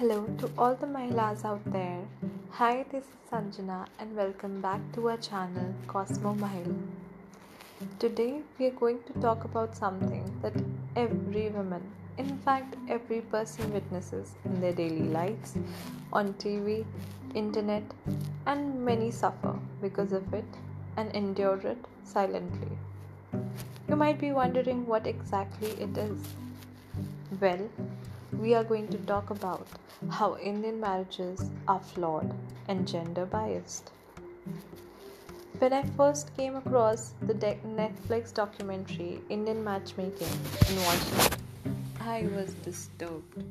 Hello to all the Mahilas out there. Hi, this is Sanjana and welcome back to our channel Cosmo Mahil. Today we are going to talk about something that every woman, in fact every person witnesses in their daily lives, on TV, internet, and many suffer because of it and endure it silently. You might be wondering what exactly it is. Well, we are going to talk about how Indian marriages are flawed and gender biased. When I first came across the de- Netflix documentary Indian Matchmaking and watched it, I was disturbed.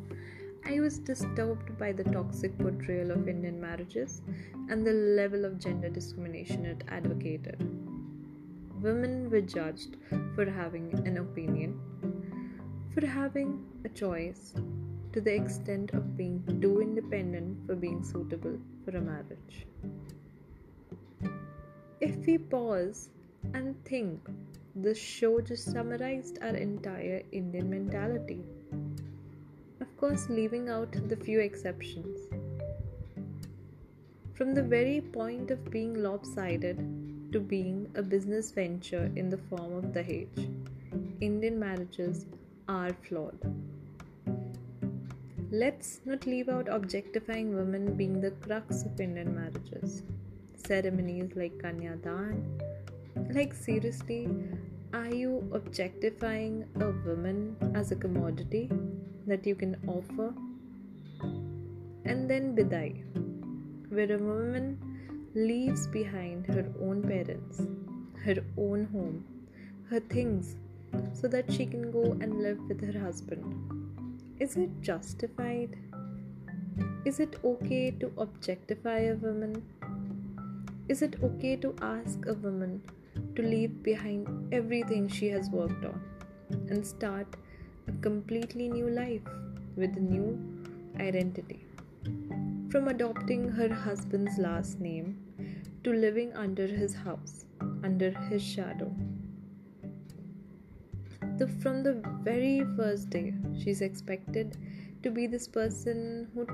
I was disturbed by the toxic portrayal of Indian marriages and the level of gender discrimination it advocated. Women were judged for having an opinion, for having a choice, to the extent of being too independent for being suitable for a marriage. If we pause and think, this show just summarized our entire Indian mentality. Of course, leaving out the few exceptions. From the very point of being lopsided to being a business venture in the form of Dahej, Indian marriages are flawed. Let's not leave out objectifying women being the crux of Indian marriages. Ceremonies like Kanyadan. Like, seriously, are you objectifying a woman as a commodity that you can offer? And then Bidai, where a woman leaves behind her own parents, her own home, her things, so that she can go and live with her husband is it justified? Is it okay to objectify a woman? Is it okay to ask a woman to leave behind everything she has worked on and start a completely new life with a new identity? From adopting her husband's last name to living under his house, under his shadow the from the very first day she's expected to be this person who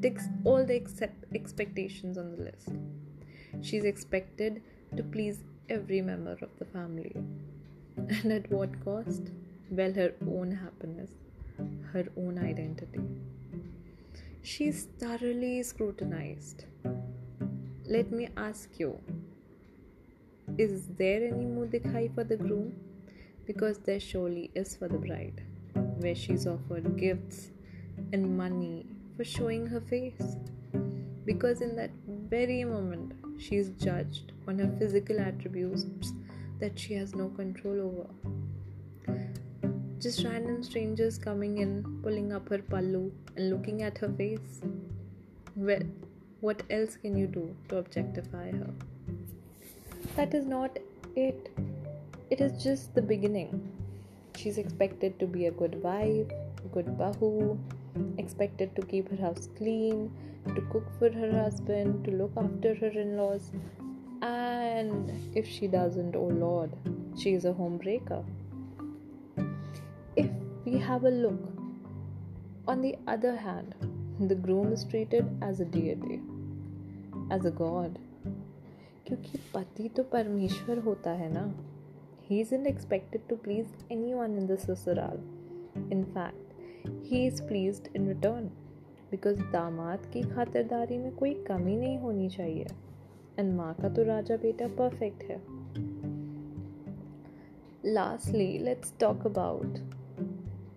ticks all the accept expectations on the list. She's expected to please every member of the family. And at what cost? Well her own happiness her own identity. She's thoroughly scrutinized. Let me ask you is there any mudikhai for the groom because there surely is for the bride, where she's offered gifts and money for showing her face. Because in that very moment, she is judged on her physical attributes that she has no control over. Just random strangers coming in, pulling up her pallu, and looking at her face. Well, what else can you do to objectify her? That is not it it is just the beginning. She's expected to be a good wife, good bahu, expected to keep her house clean, to cook for her husband, to look after her in laws, and if she doesn't, oh Lord, she is a homebreaker. If we have a look, on the other hand, the groom is treated as a deity, as a god. क्योंकि पति तो परमेश्वर होता है ना he isn't expected to please anyone in the sasural. In fact, he is pleased in return because दामाद की mein koi कोई nahi honi chahiye. And and ka to raja राजा perfect hai. Lastly, let's talk about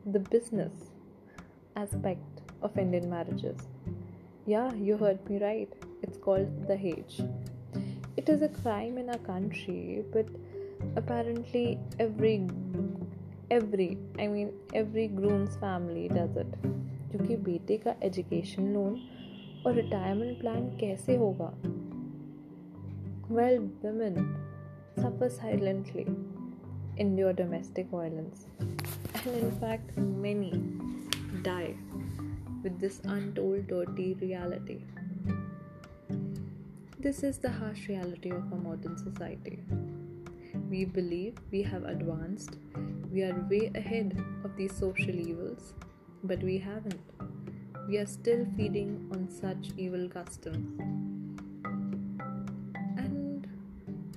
the business aspect of Indian marriages. Yeah, you heard me right. It's called Dahej. It is a crime in our country, but apparently every every i mean every groom's family does it क्योंकि बेटे का education loan और retirement plan कैसे होगा well women suffer silently endure domestic violence and in fact many die with this untold dirty reality this is the harsh reality of our modern society we believe we have advanced, we are way ahead of these social evils, but we haven't. we are still feeding on such evil customs. And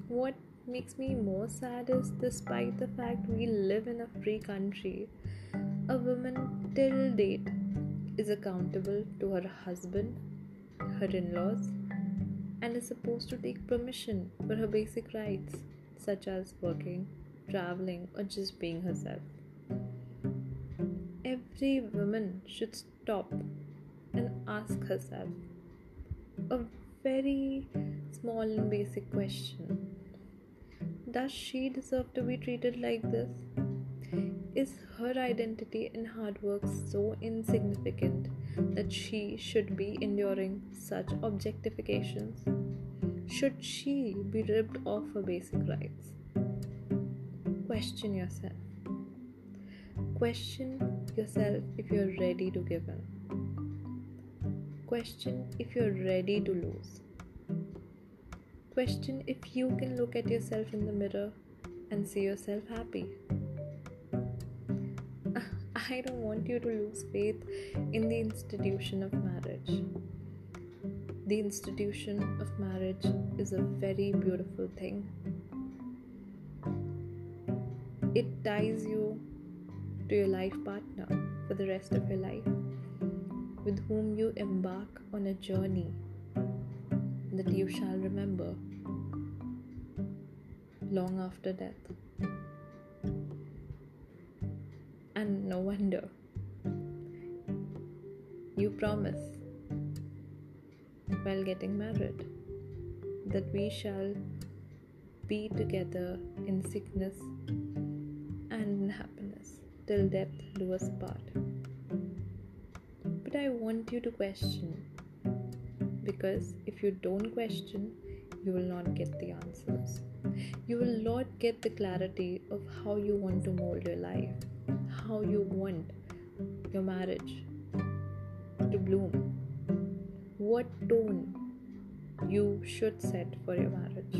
what makes me more sad is despite the fact we live in a free country, a woman till date is accountable to her husband, her in laws, and is supposed to take permission for her basic rights, such as working, traveling, or just being herself. Every woman should stop and ask herself a very small and basic question Does she deserve to be treated like this? Is her identity and hard work so insignificant that she should be enduring such objectifications? Should she be ripped off her basic rights? Question yourself. Question yourself if you're ready to give in. Question if you're ready to lose. Question if you can look at yourself in the mirror and see yourself happy. I don't want you to lose faith in the institution of marriage. The institution of marriage is a very beautiful thing. It ties you to your life partner for the rest of your life, with whom you embark on a journey that you shall remember long after death. And no wonder. You promise while getting married that we shall be together in sickness and in happiness till death do us part. But I want you to question because if you don't question, you will not get the answers. You will not get the clarity of how you want to mold your life how you want your marriage to bloom, what tone you should set for your marriage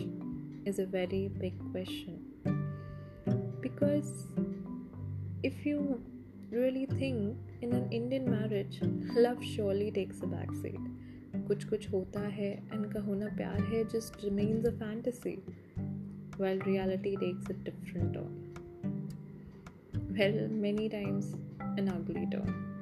is a very big question. Because if you really think in an Indian marriage, love surely takes a backseat. Kuch kuch hota hai and Kaho Naa Pyaar Hai just remains a fantasy, while reality takes a different tone. Well, many times an ugly tone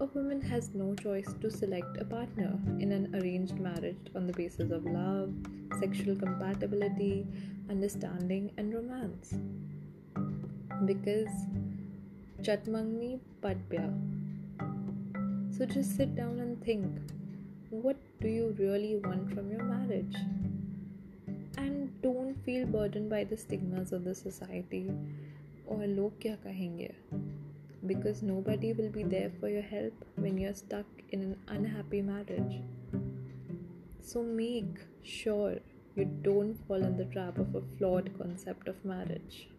A woman has no choice to select a partner in an arranged marriage on the basis of love, sexual compatibility, understanding, and romance. Because Chatmangni Padbya. So just sit down and think what do you really want from your marriage? And don't feel burdened by the stigmas of the society और लोग क्या कहेंगे because nobody will be there for your help when you're stuck in an unhappy marriage. So make sure you don't fall in the trap of a flawed concept of marriage.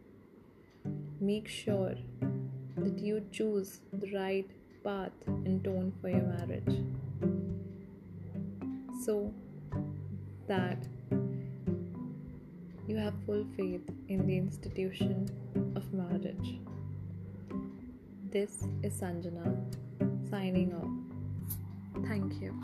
Make sure that you choose the right path and tone for your marriage so that you have full faith in the institution of marriage. This is Sanjana signing off. Thank you.